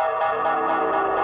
Música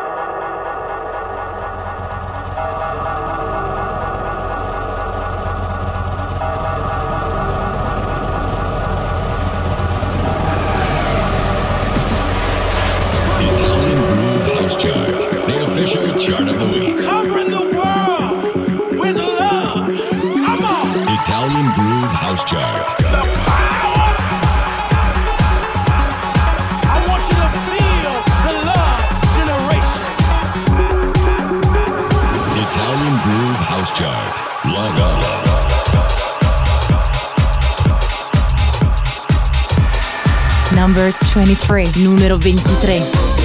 23, numero 23.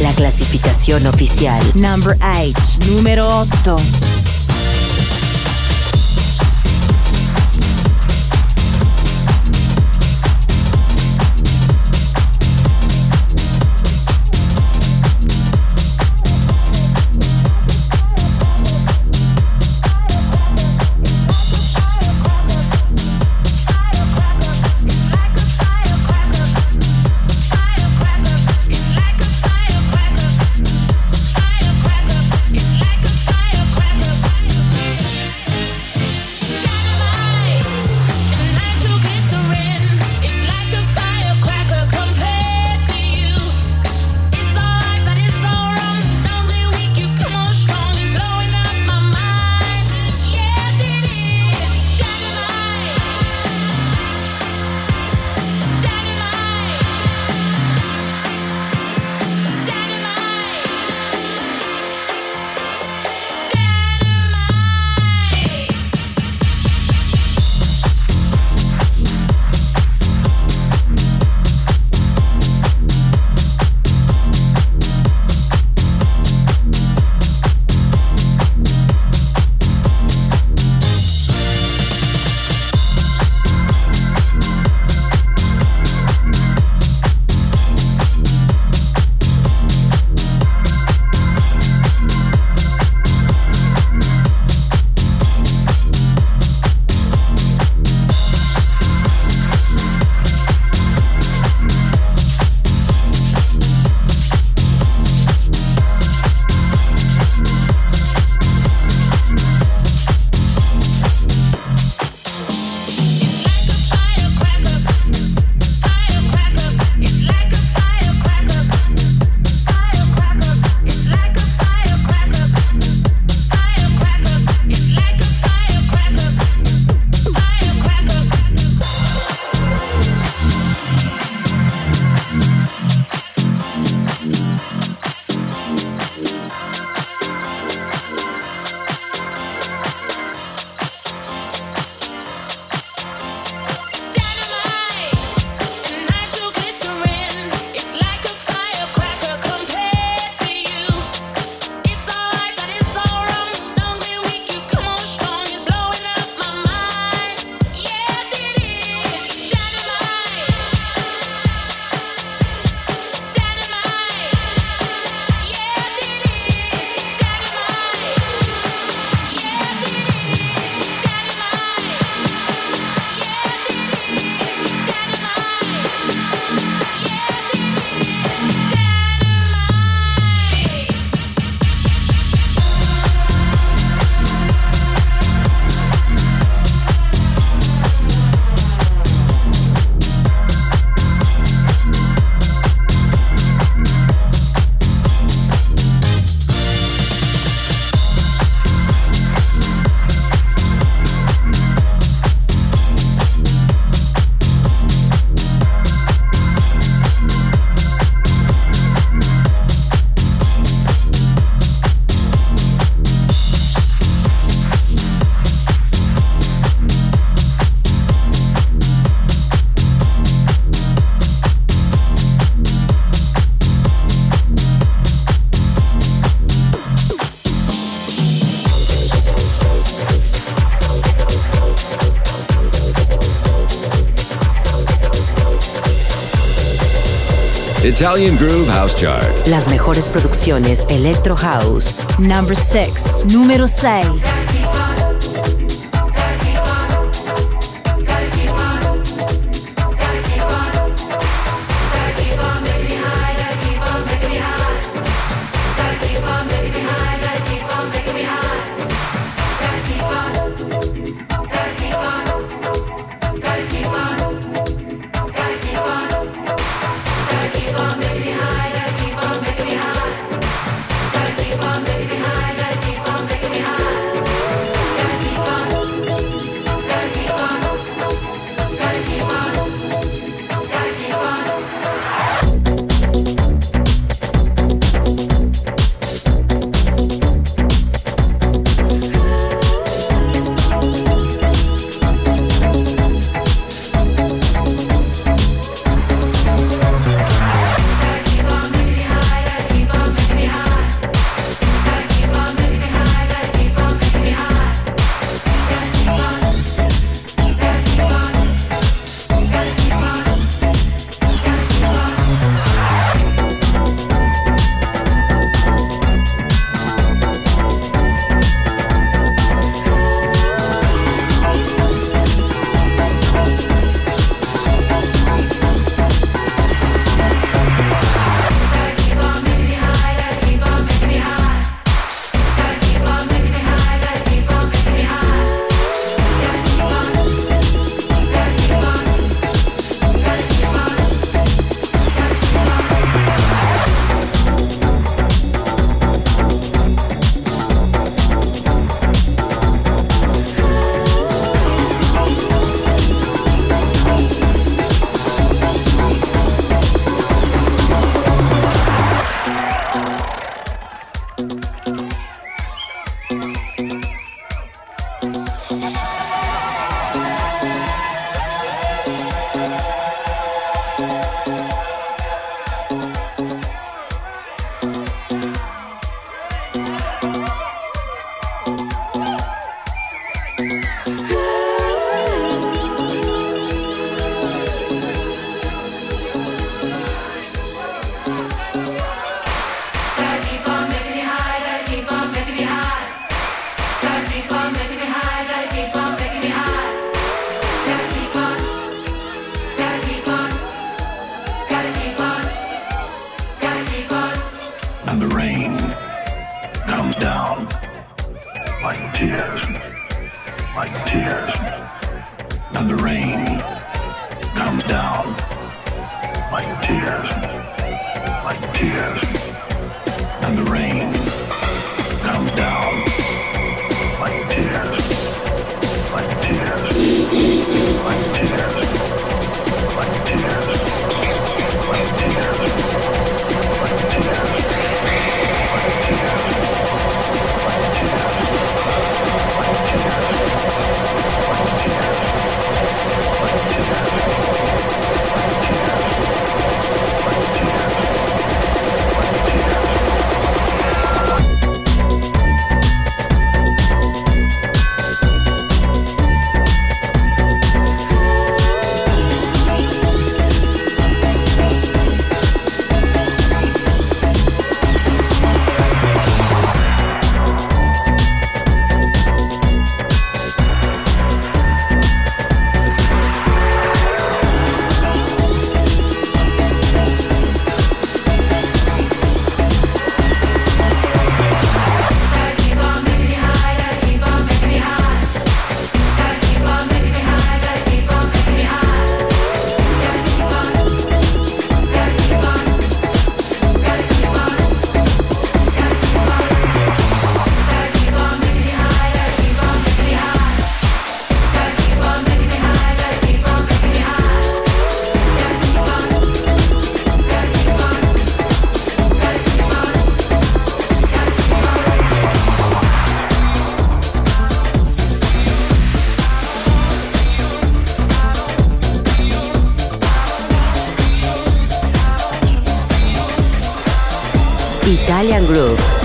La clasificación oficial. Number 8, número 8. Italian Groove House Chart. Las mejores producciones Electro House. Number 6. Número 6.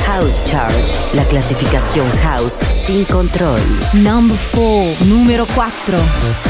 House Chart, la clasificación house sin control. Number 4, número 4.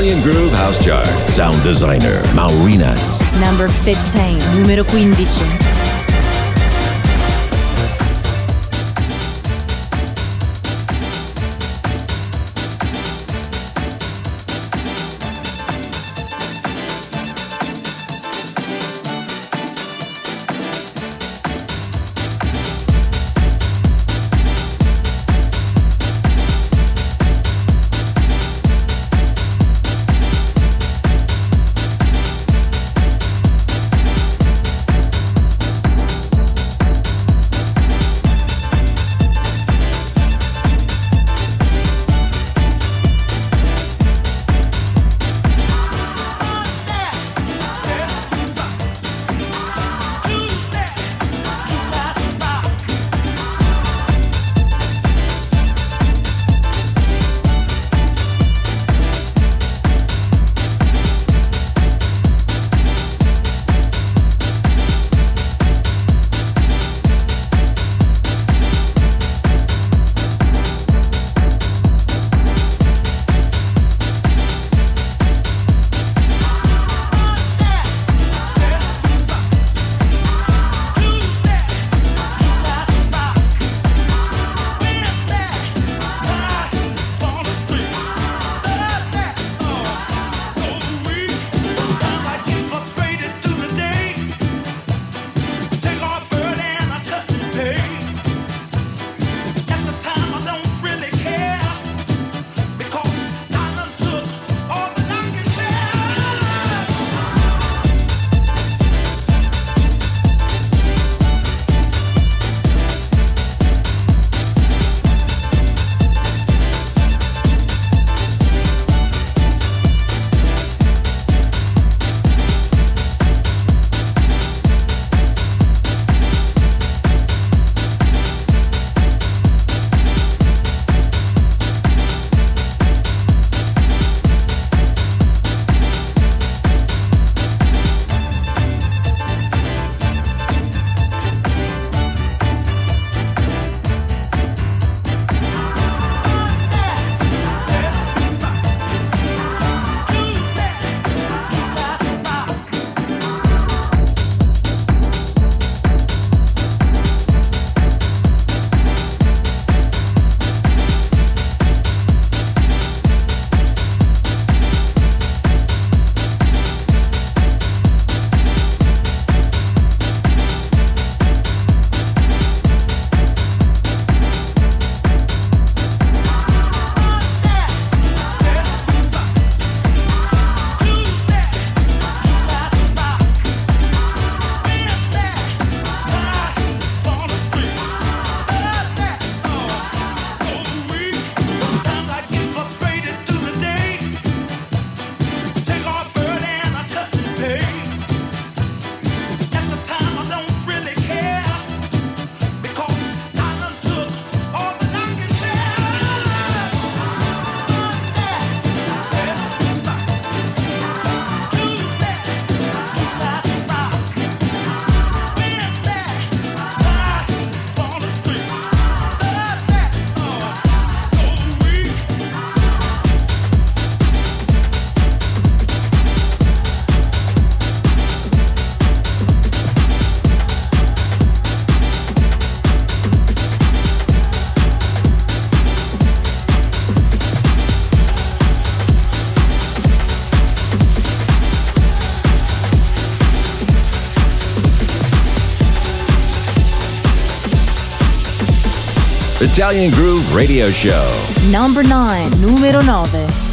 Italian Groove House Chart. Sound designer Maurinats. Number 15, numero 15. Italian Groove Radio Show. Number 9, numero 9.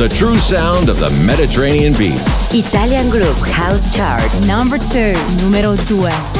The true sound of the Mediterranean beats. Italian Groove House Chart. Number 2, numero 2.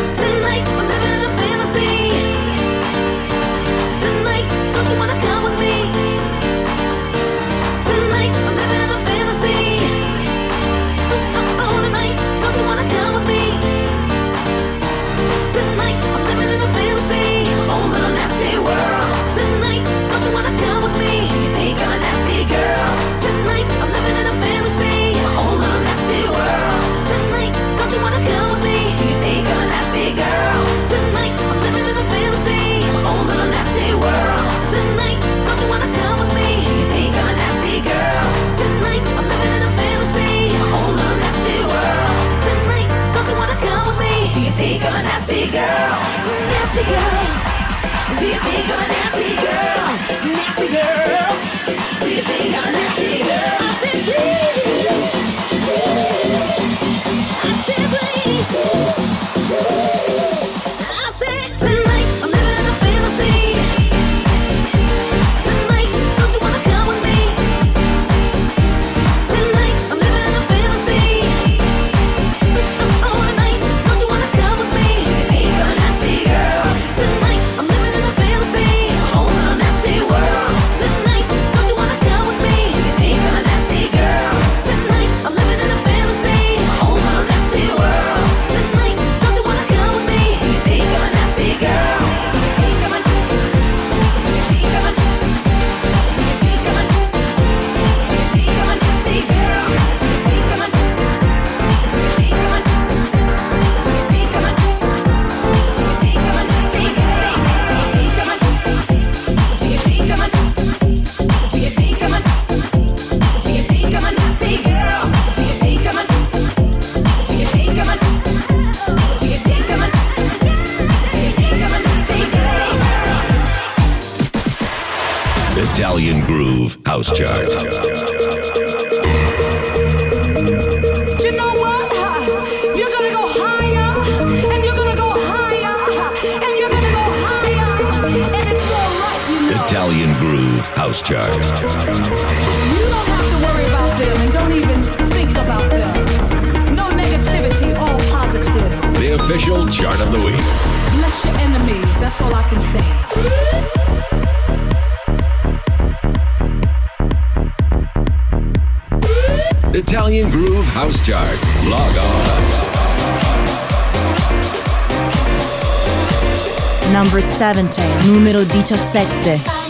House Chart. chart. Log on. Number 17, numero 17.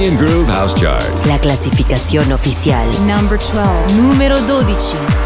Italian Groove House Chart. La classificazione ufficiale. Number 12. Numero 12.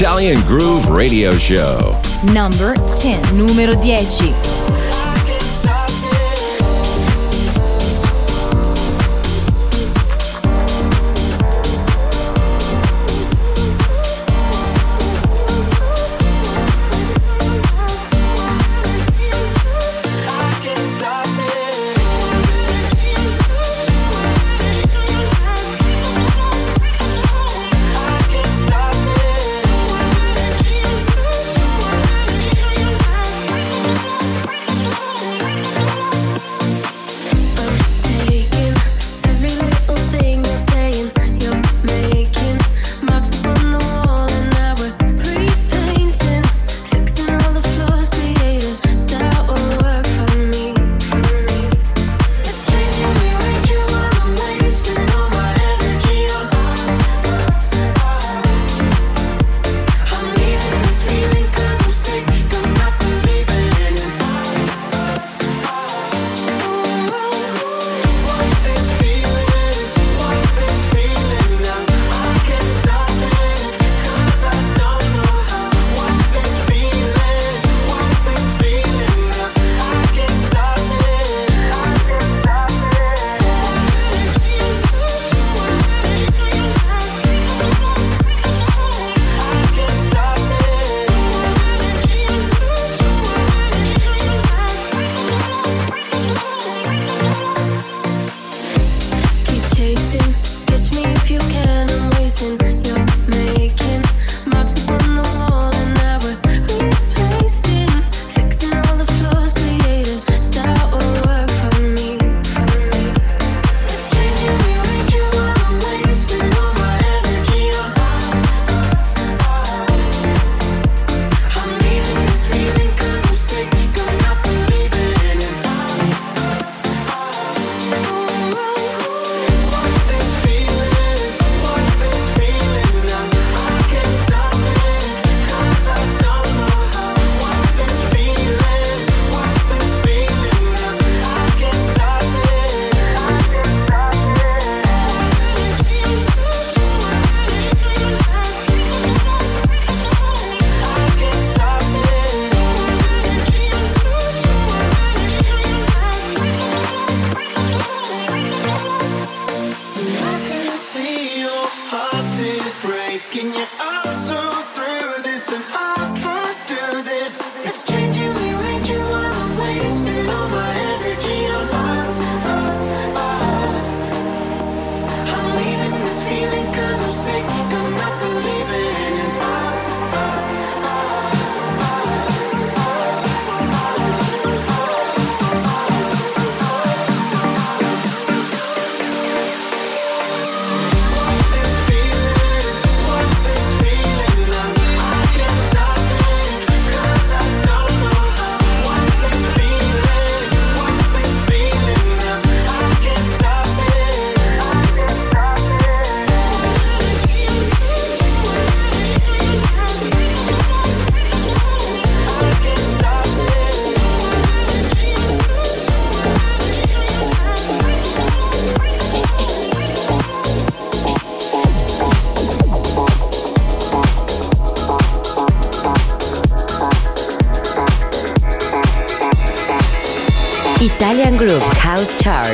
Italian Groove Radio Show. Number 10. Numero 10.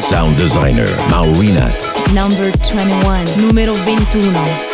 Sound designer Maurinat. Number 21. Numero 21.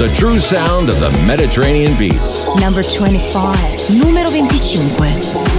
The true sound of the Mediterranean beats. Number 25. Numero 25.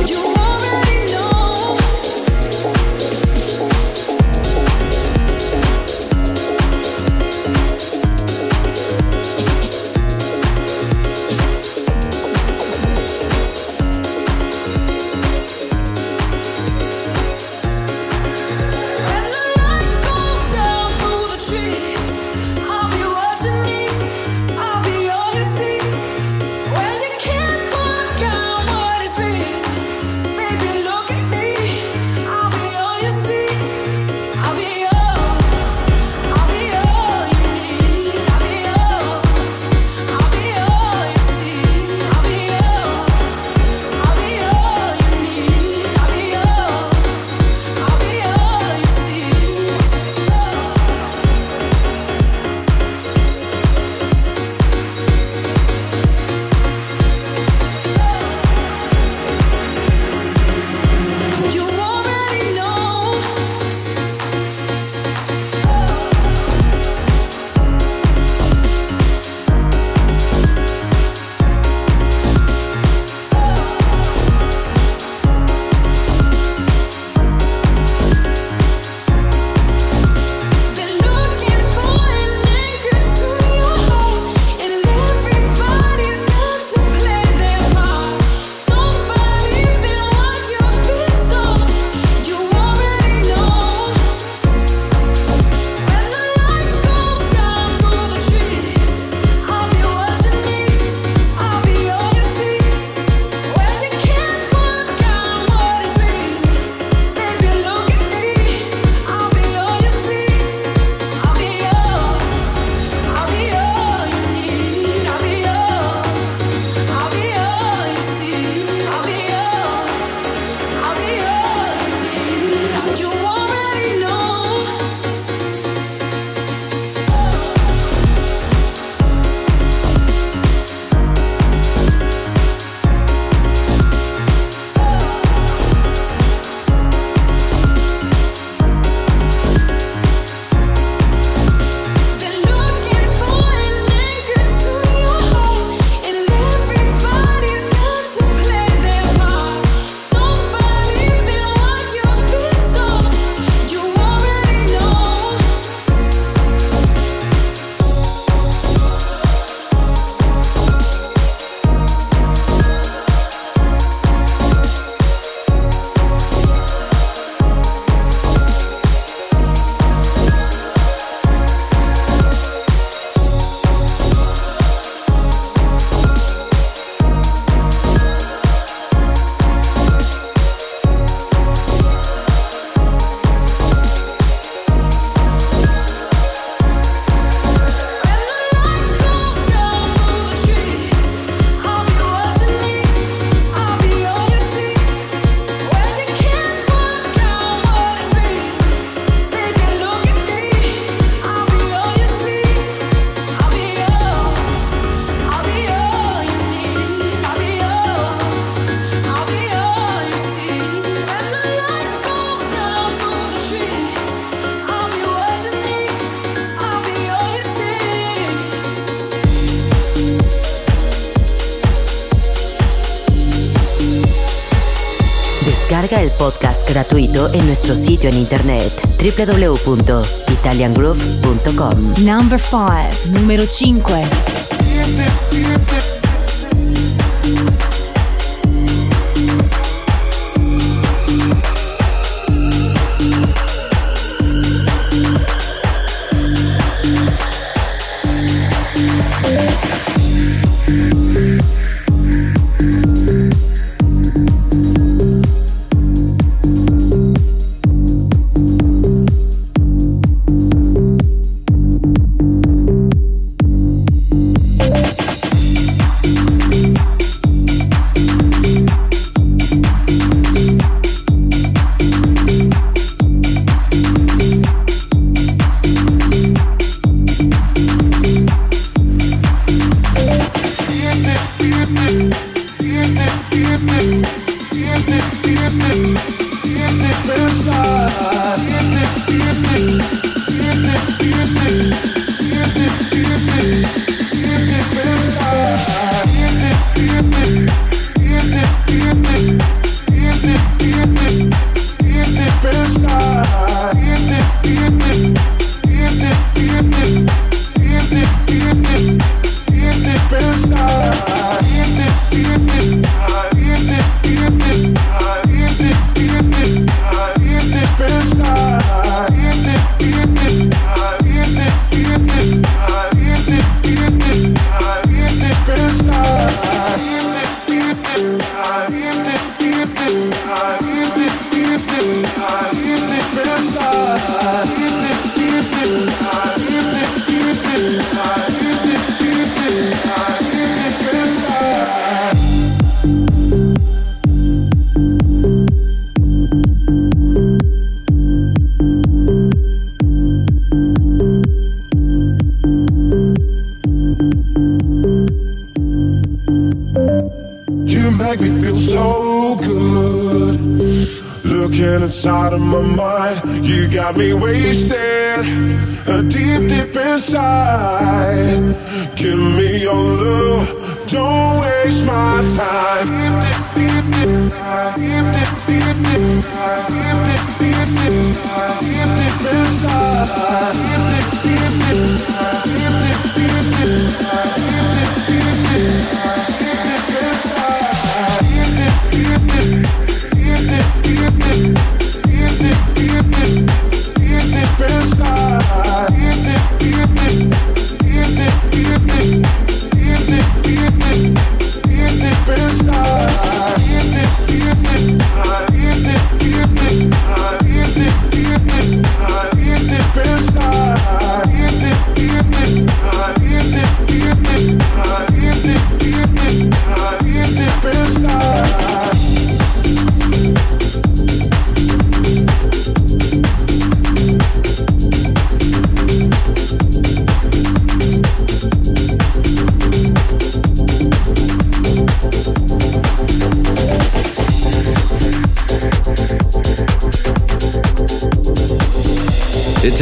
Gratuito en nuestro sitio en internet www.italiangroove.com. Number 5. Numero 5.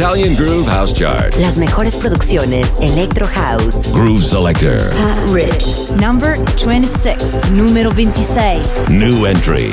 Italian Groove House Chart. Las mejores producciones Electro House. Groove Selector. Pat Rich. Number 26. Numero 26. New entry.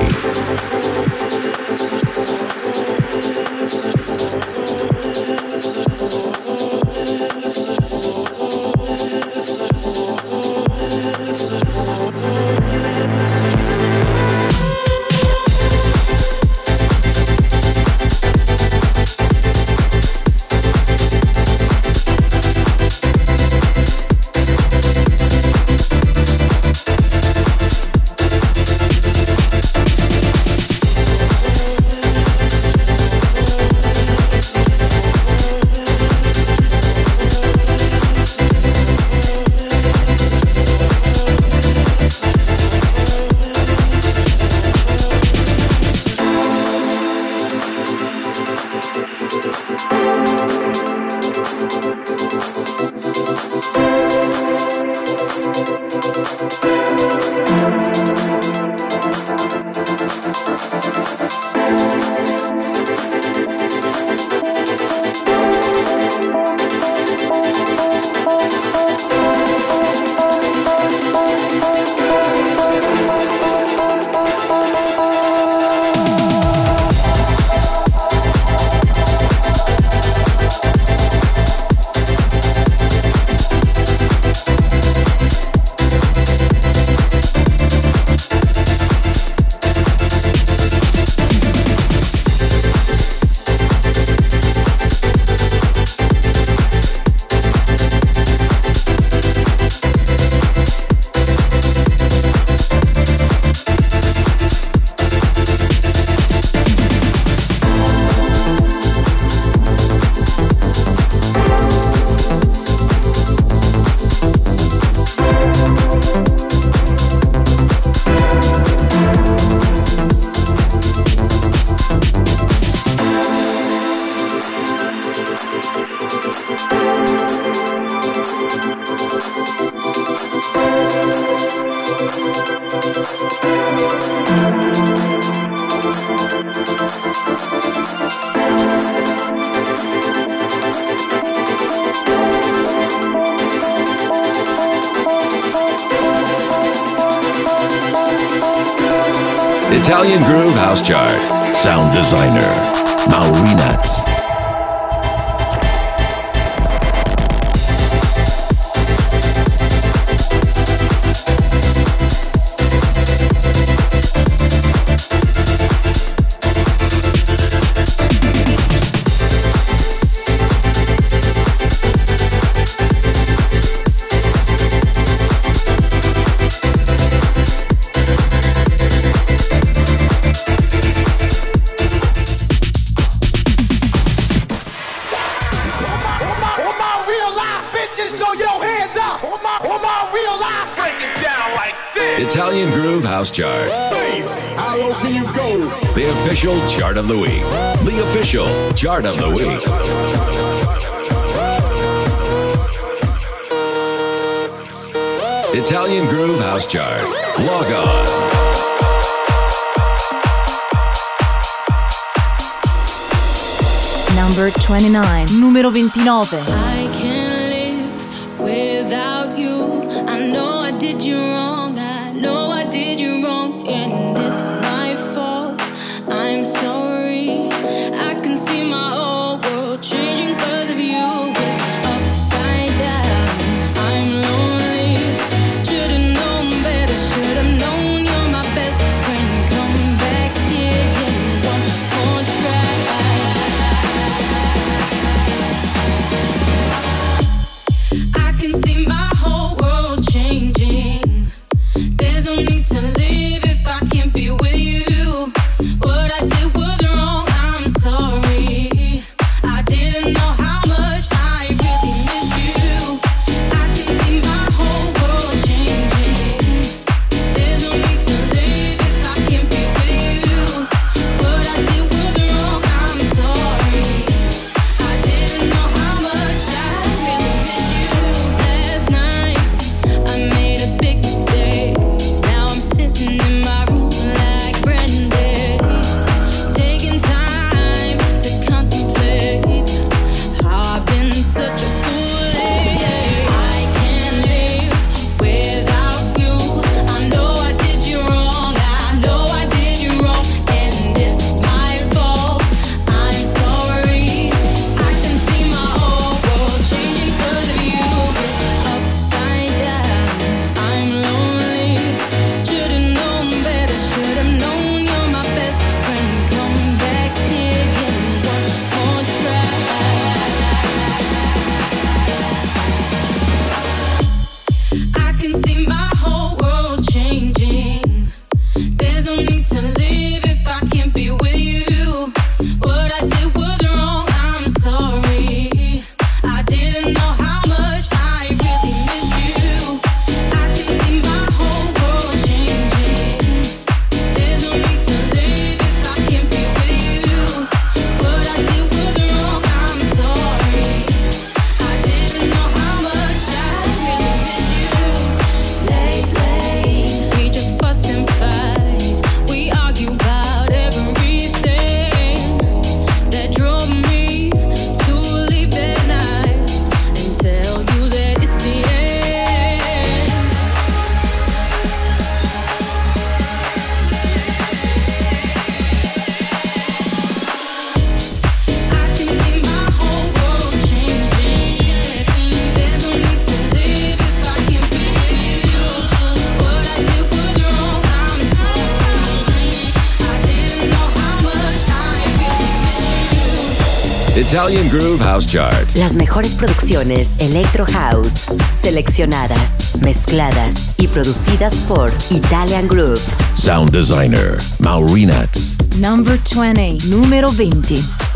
chart of the week. Italian Groove House Charts. Log on. Number 29. Numero 29. Italian Groove House Chart. Las mejores producciones Electro House, seleccionadas, mezcladas y producidas por Italian Groove. Sound Designer, Maurinats. Number 20, número 20.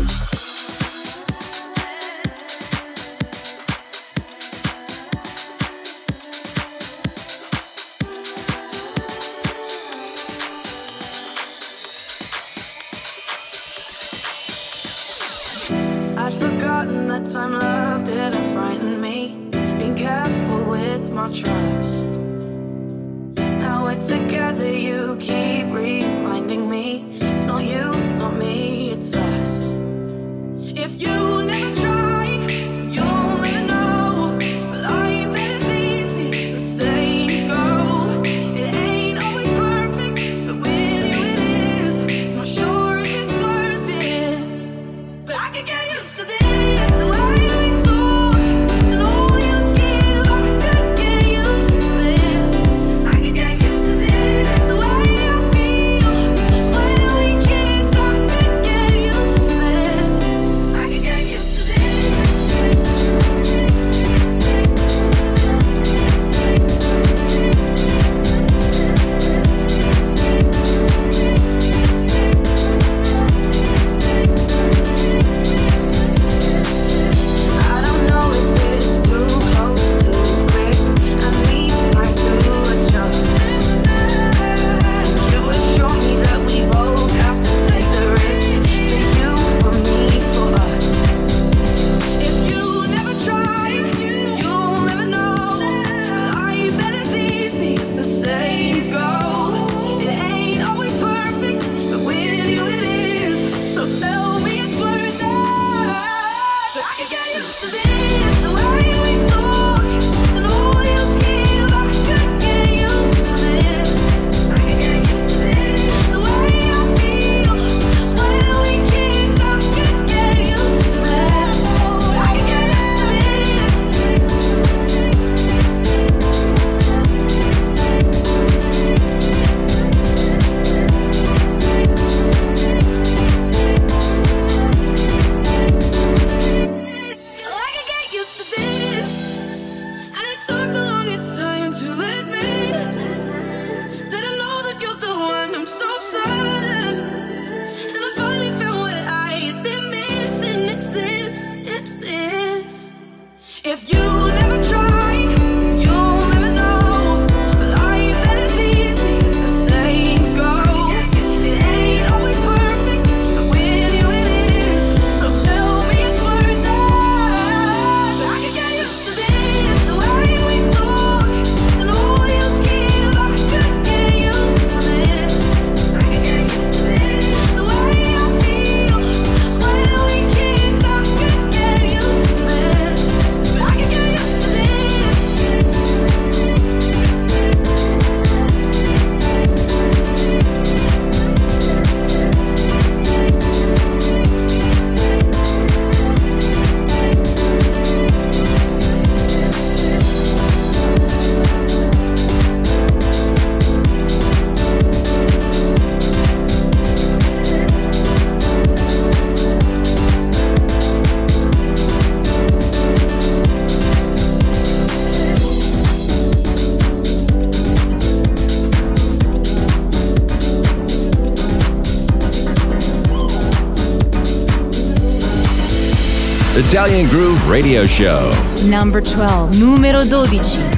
Italian Groove Radio Show. Number 12. Numero 12.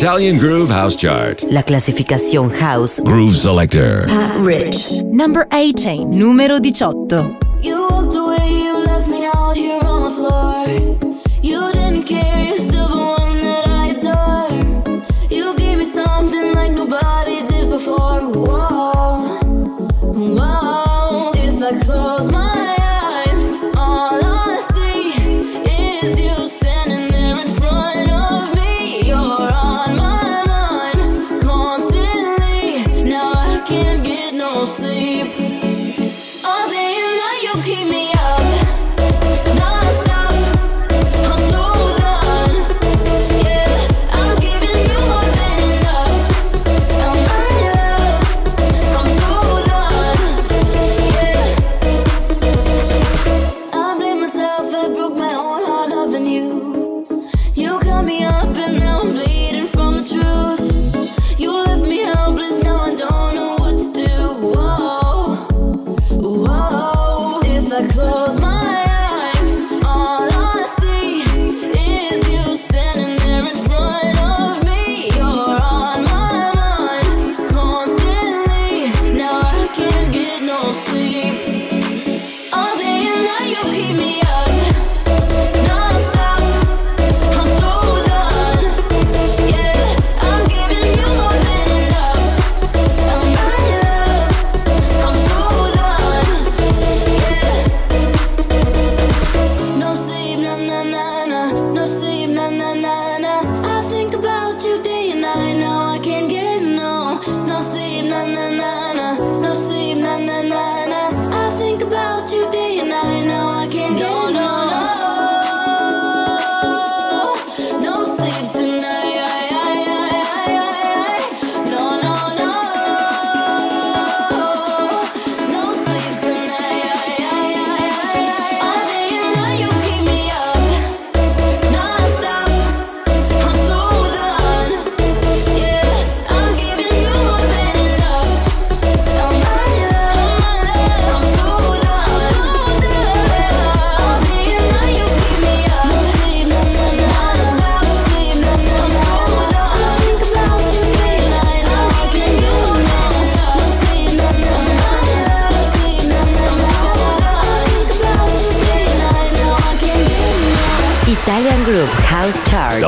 Italian Groove House Chart. La clasificación House. Groove Selector. Pat Rich. Number 18. Numero 18.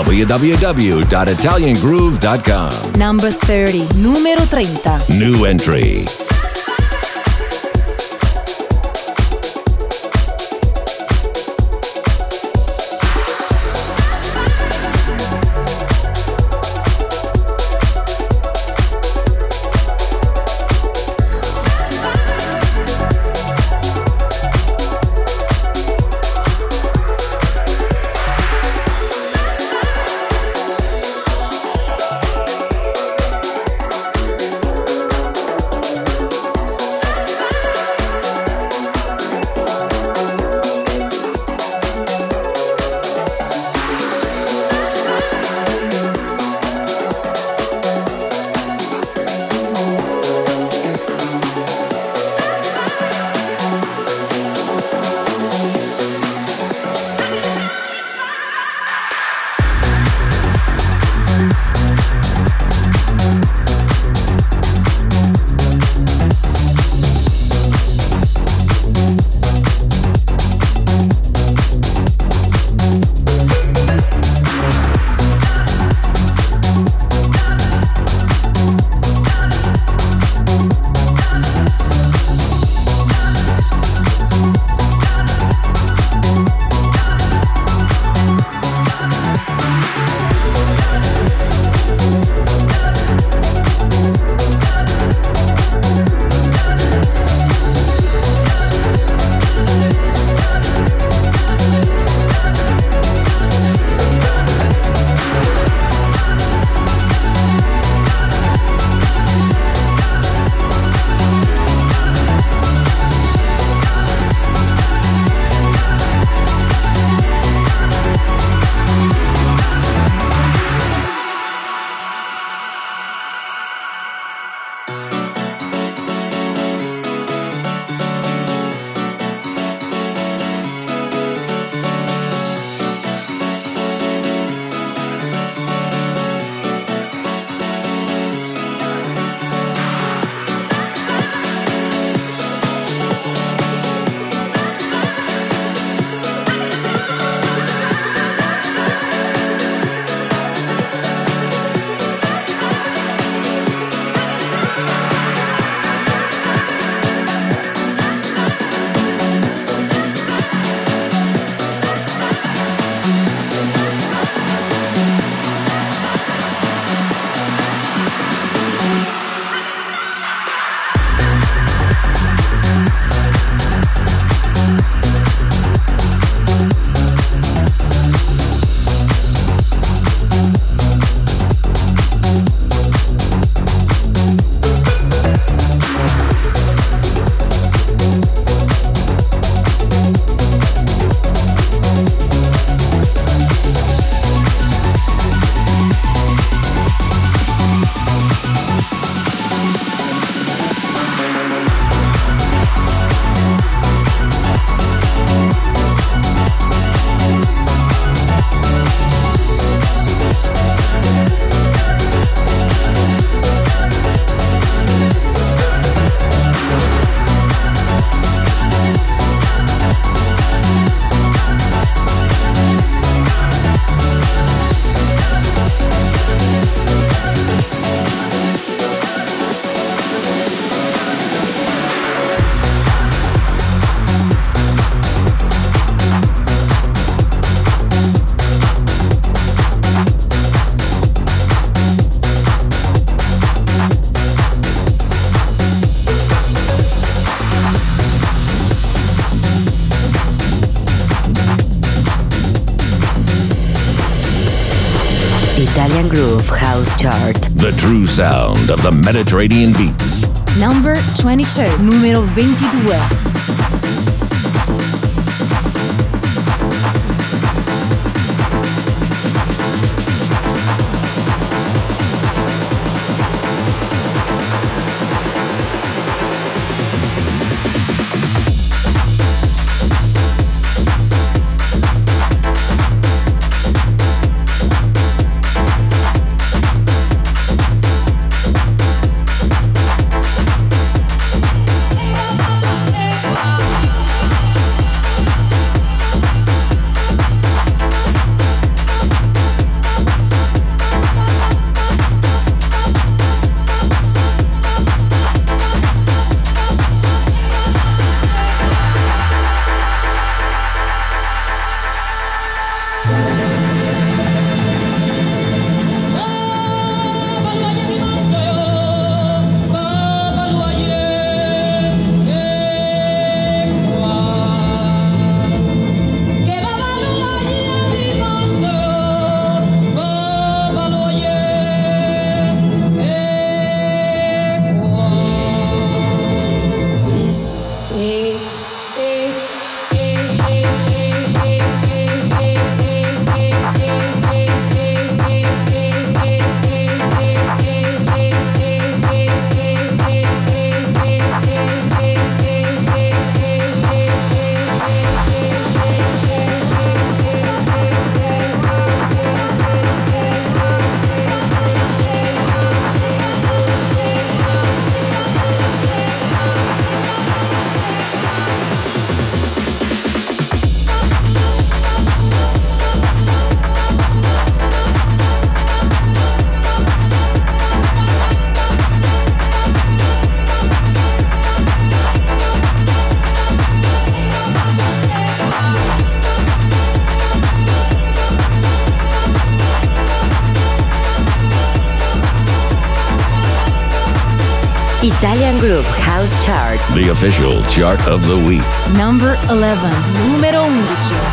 www.italiangroove.com. Number 30, numero 30. New entry. Sound of the Mediterranean beats. Number 22, numero 22. The official chart of the week. Number 11. Numero 11.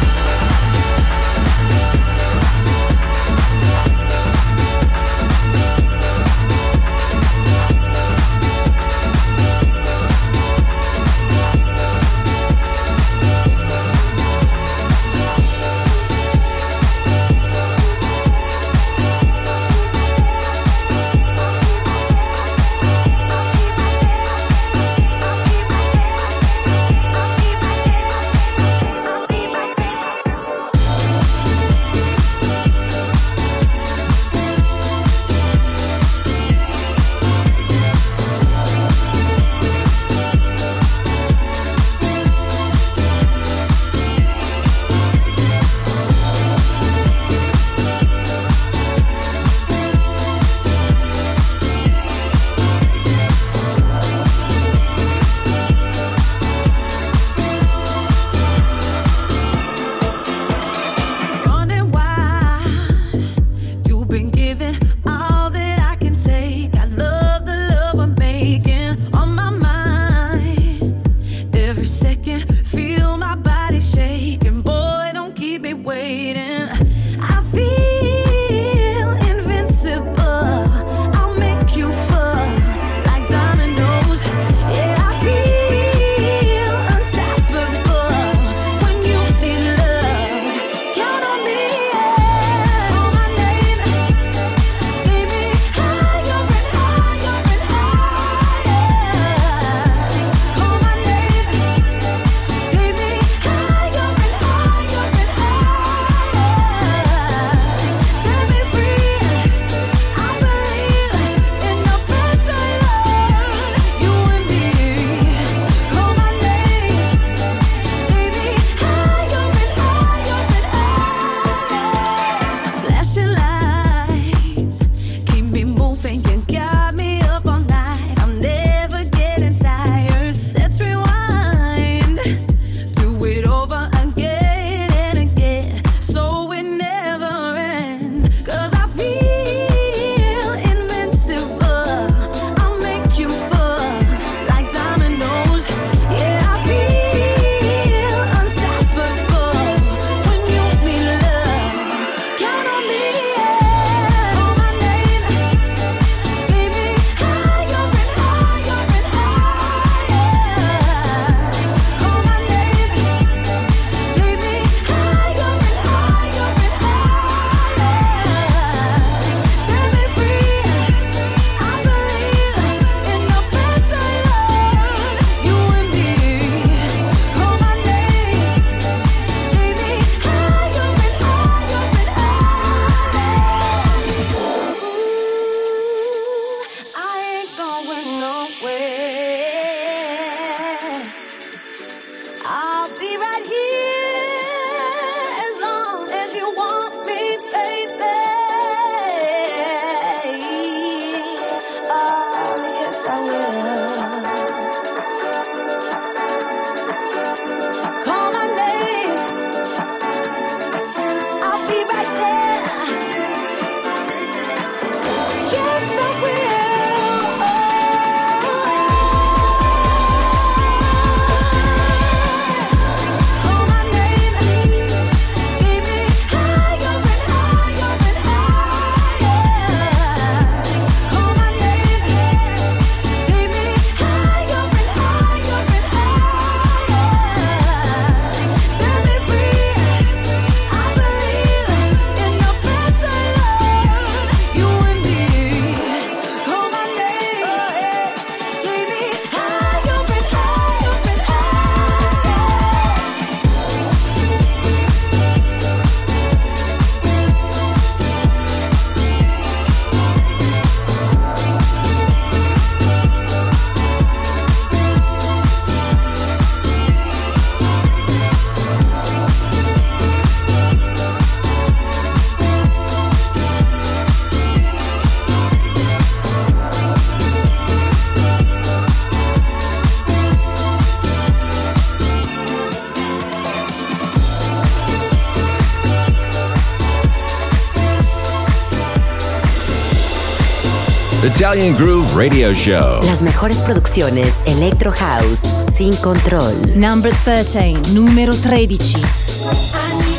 Italian Groove Radio Show. Las mejores producciones Electro House sin control. Number 13, número 13.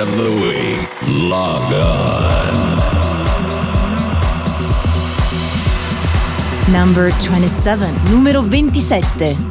of the week. Log on. Number 27, numero 27.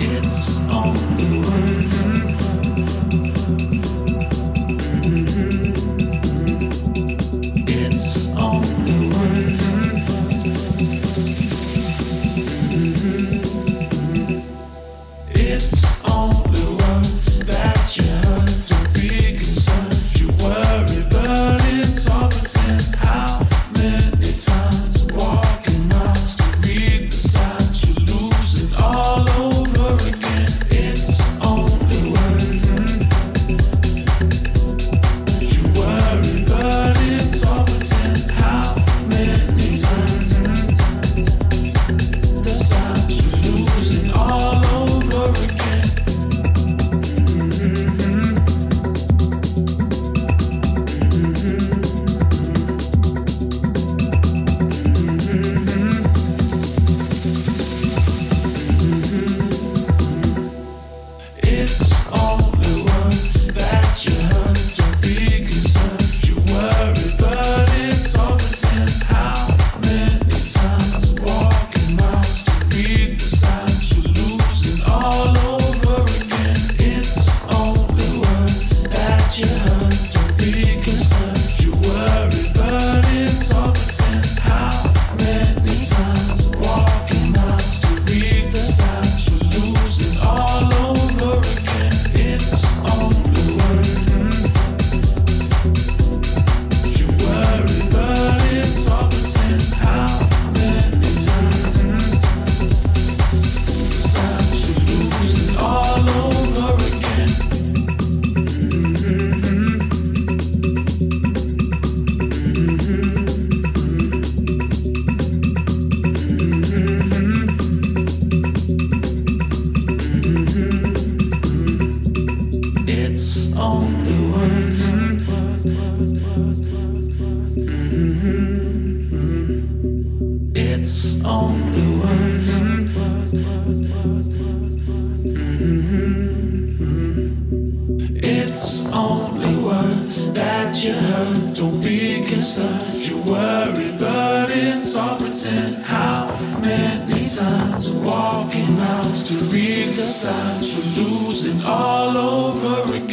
Read the signs, you're losing all over again.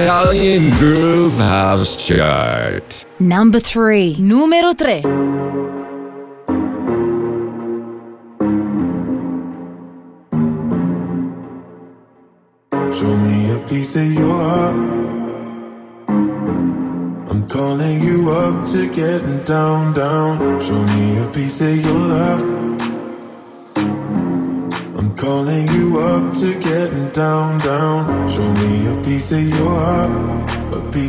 Italian Groove House Chart. Number 3. Numero 3.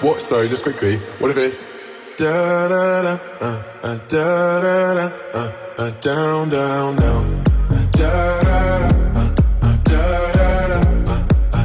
What? Sorry, just quickly. What if it's da da da uh, uh, da da da uh, uh, down, down, down. Uh, da da da. uh, uh, da da da, uh,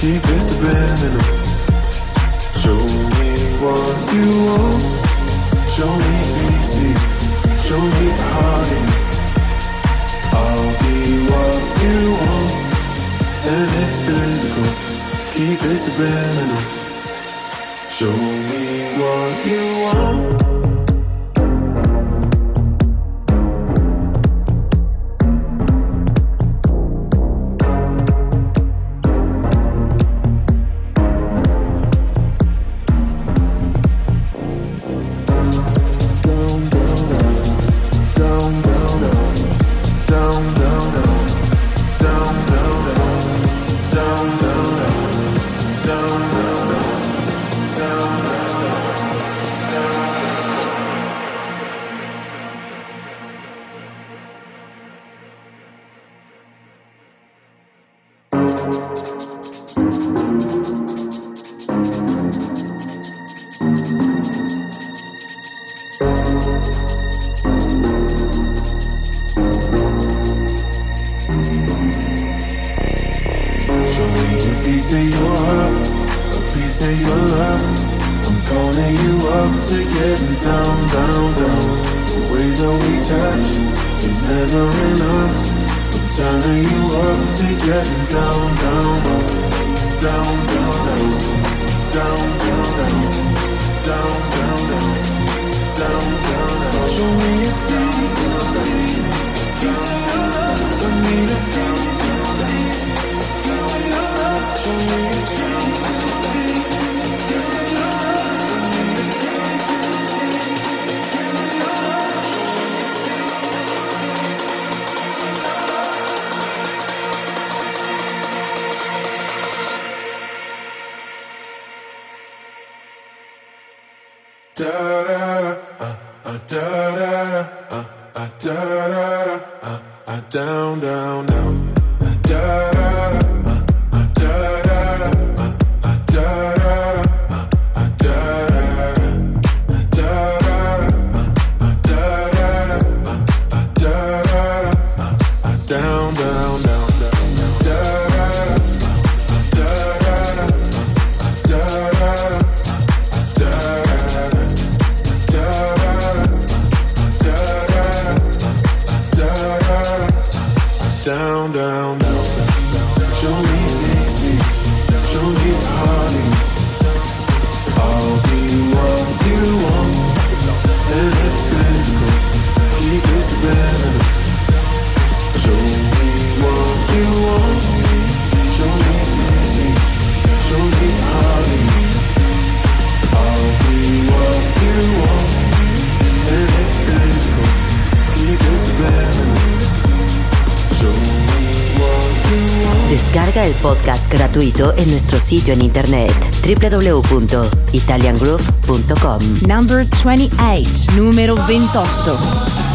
Keep it subliminal. Show me what you want. Show me easy, show me party. I'll be what you want, and it's physical. Keep it subliminal. Show me what you want. Descarga el podcast gratuito en nuestro sitio en internet www.italiangroove.com. Number 28, número 28.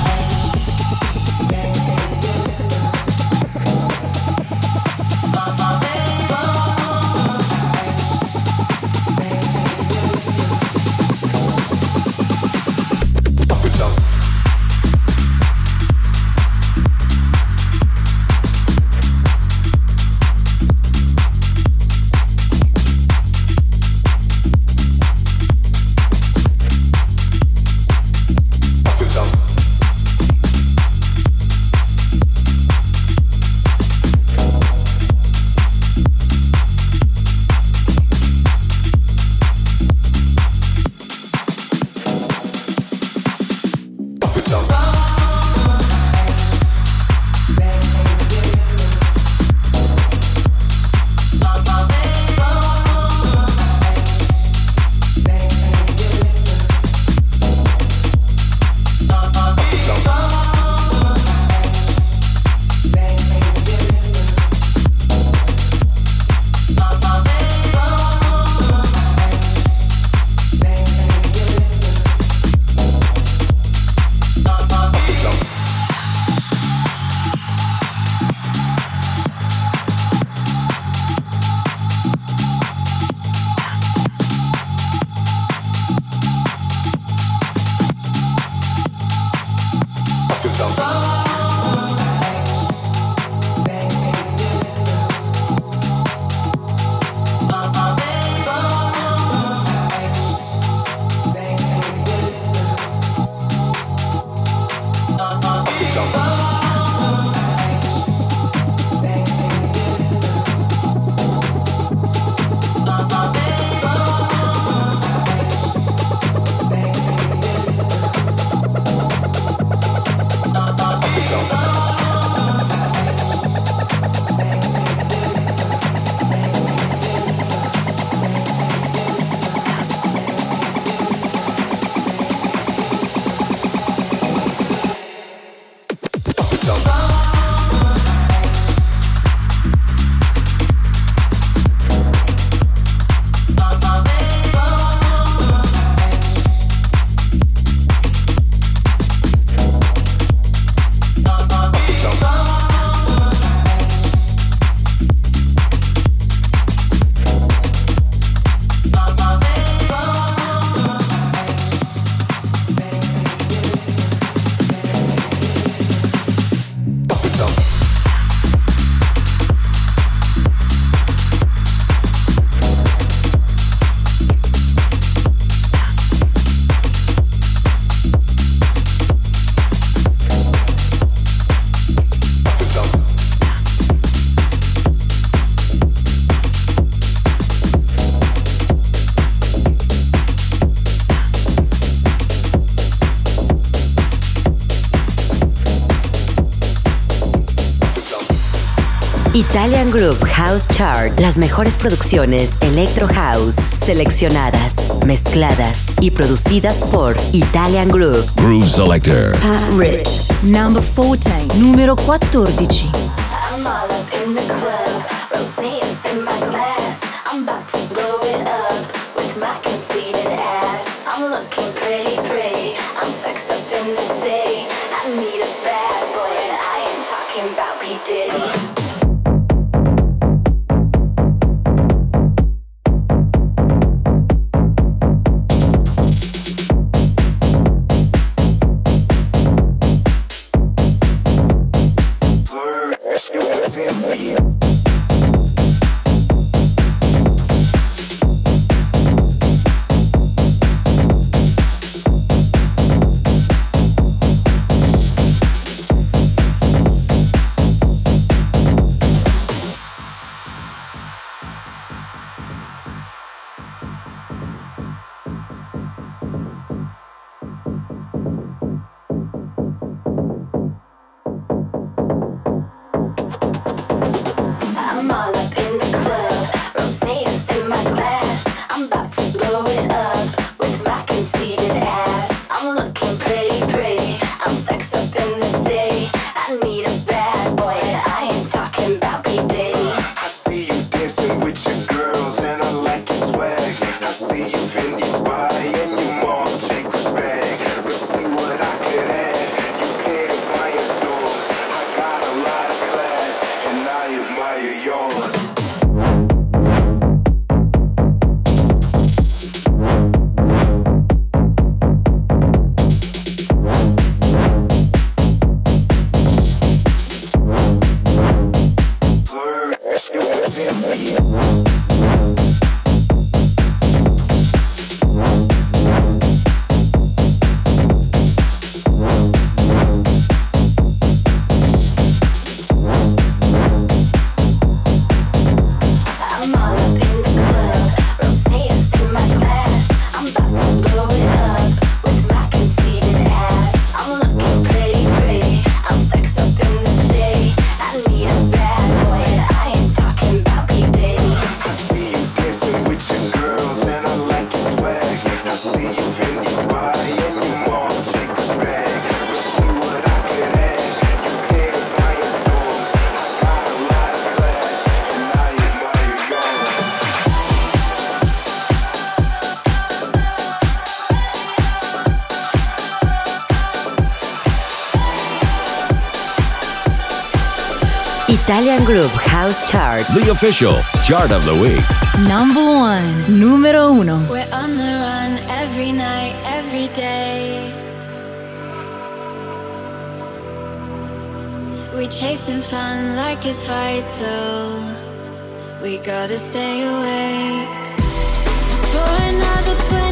Italian Group House Chart. Las mejores producciones Electro House, seleccionadas, mezcladas y producidas por Italian Group. Groove Selector. Ah, Rich. Number 14. Numero 14. the official chart of the week. Number one, numero uno. We're on the run every night, every day. We chasing fun like it's vital. We gotta stay awake for another twist.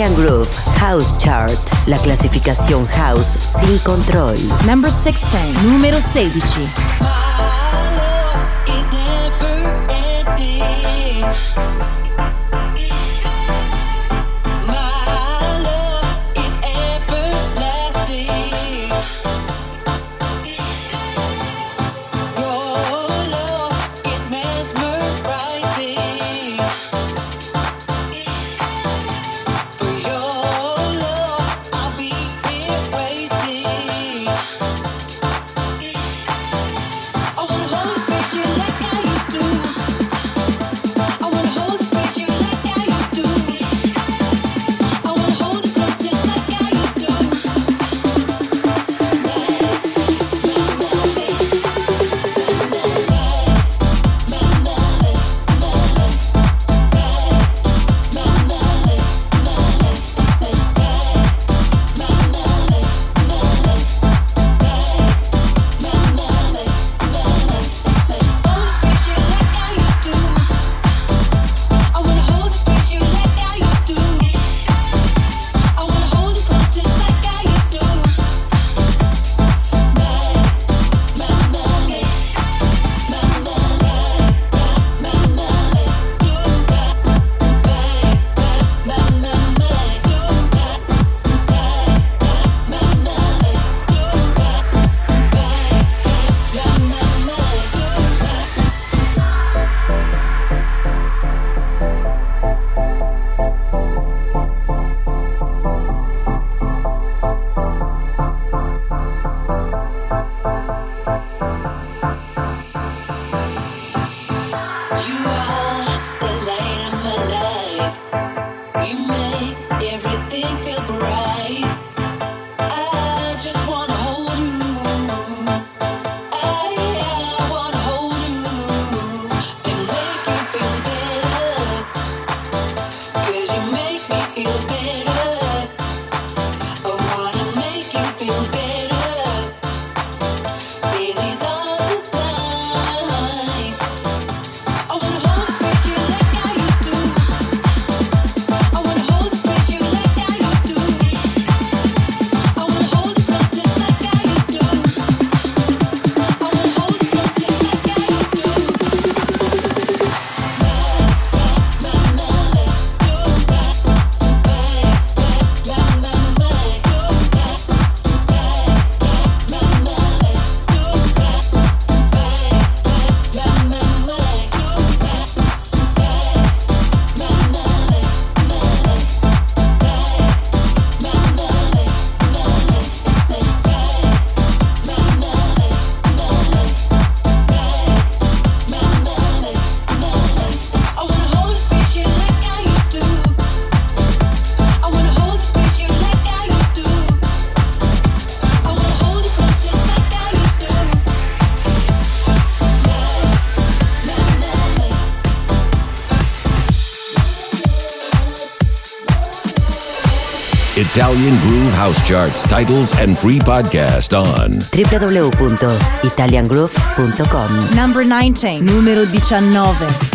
Italian Groove House Chart, la classificazione house sin control. Number 16, numero 16. Italian Groove House Charts, titles, and free podcast on www.italiangroove.com. Number 19. Numero 19.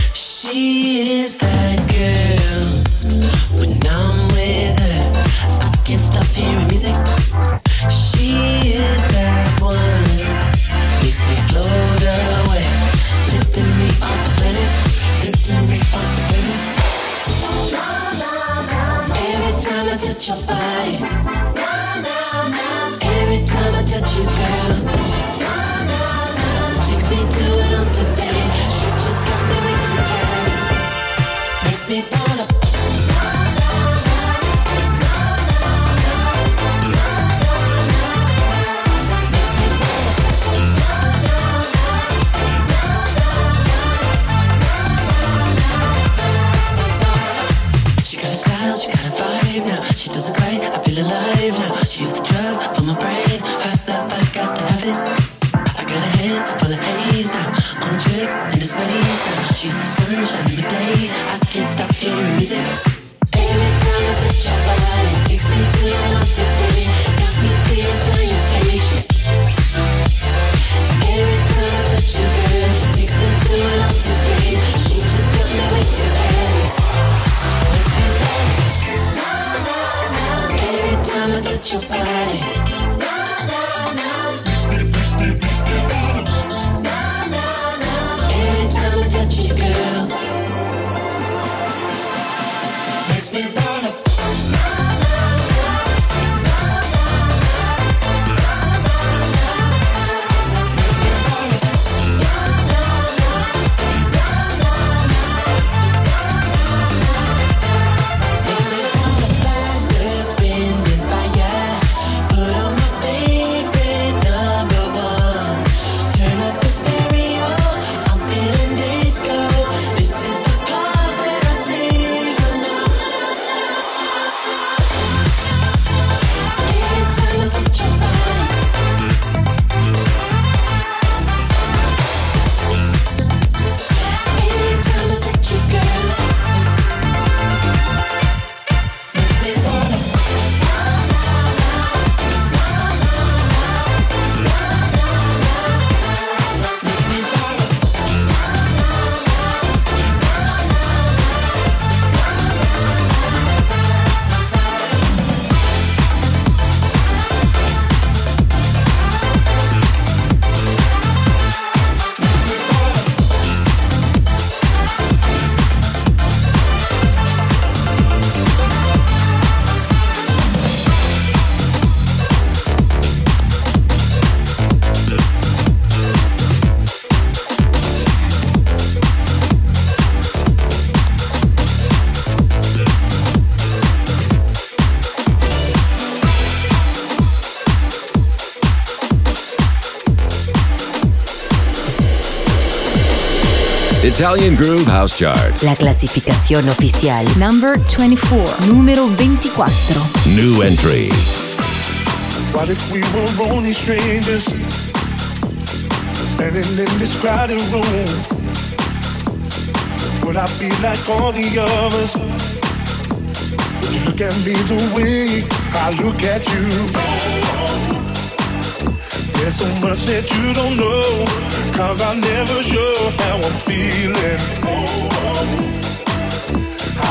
your body. Italian Groove House Chart. La clasificación oficial. Number 24. Número 24. New entry. What if we were only strangers? Standing in this crowded room. Would I be like all the others? Would you look at me the way I look at you? There's so much that you don't know, cause I never sure how I'm feeling.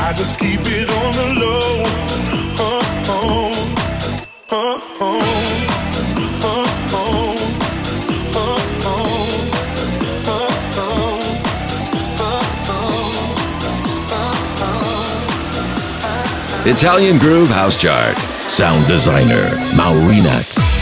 I just keep it on the low. Oh, oh, oh, oh. Italian Groove House Chart. Sound designer Maurinats.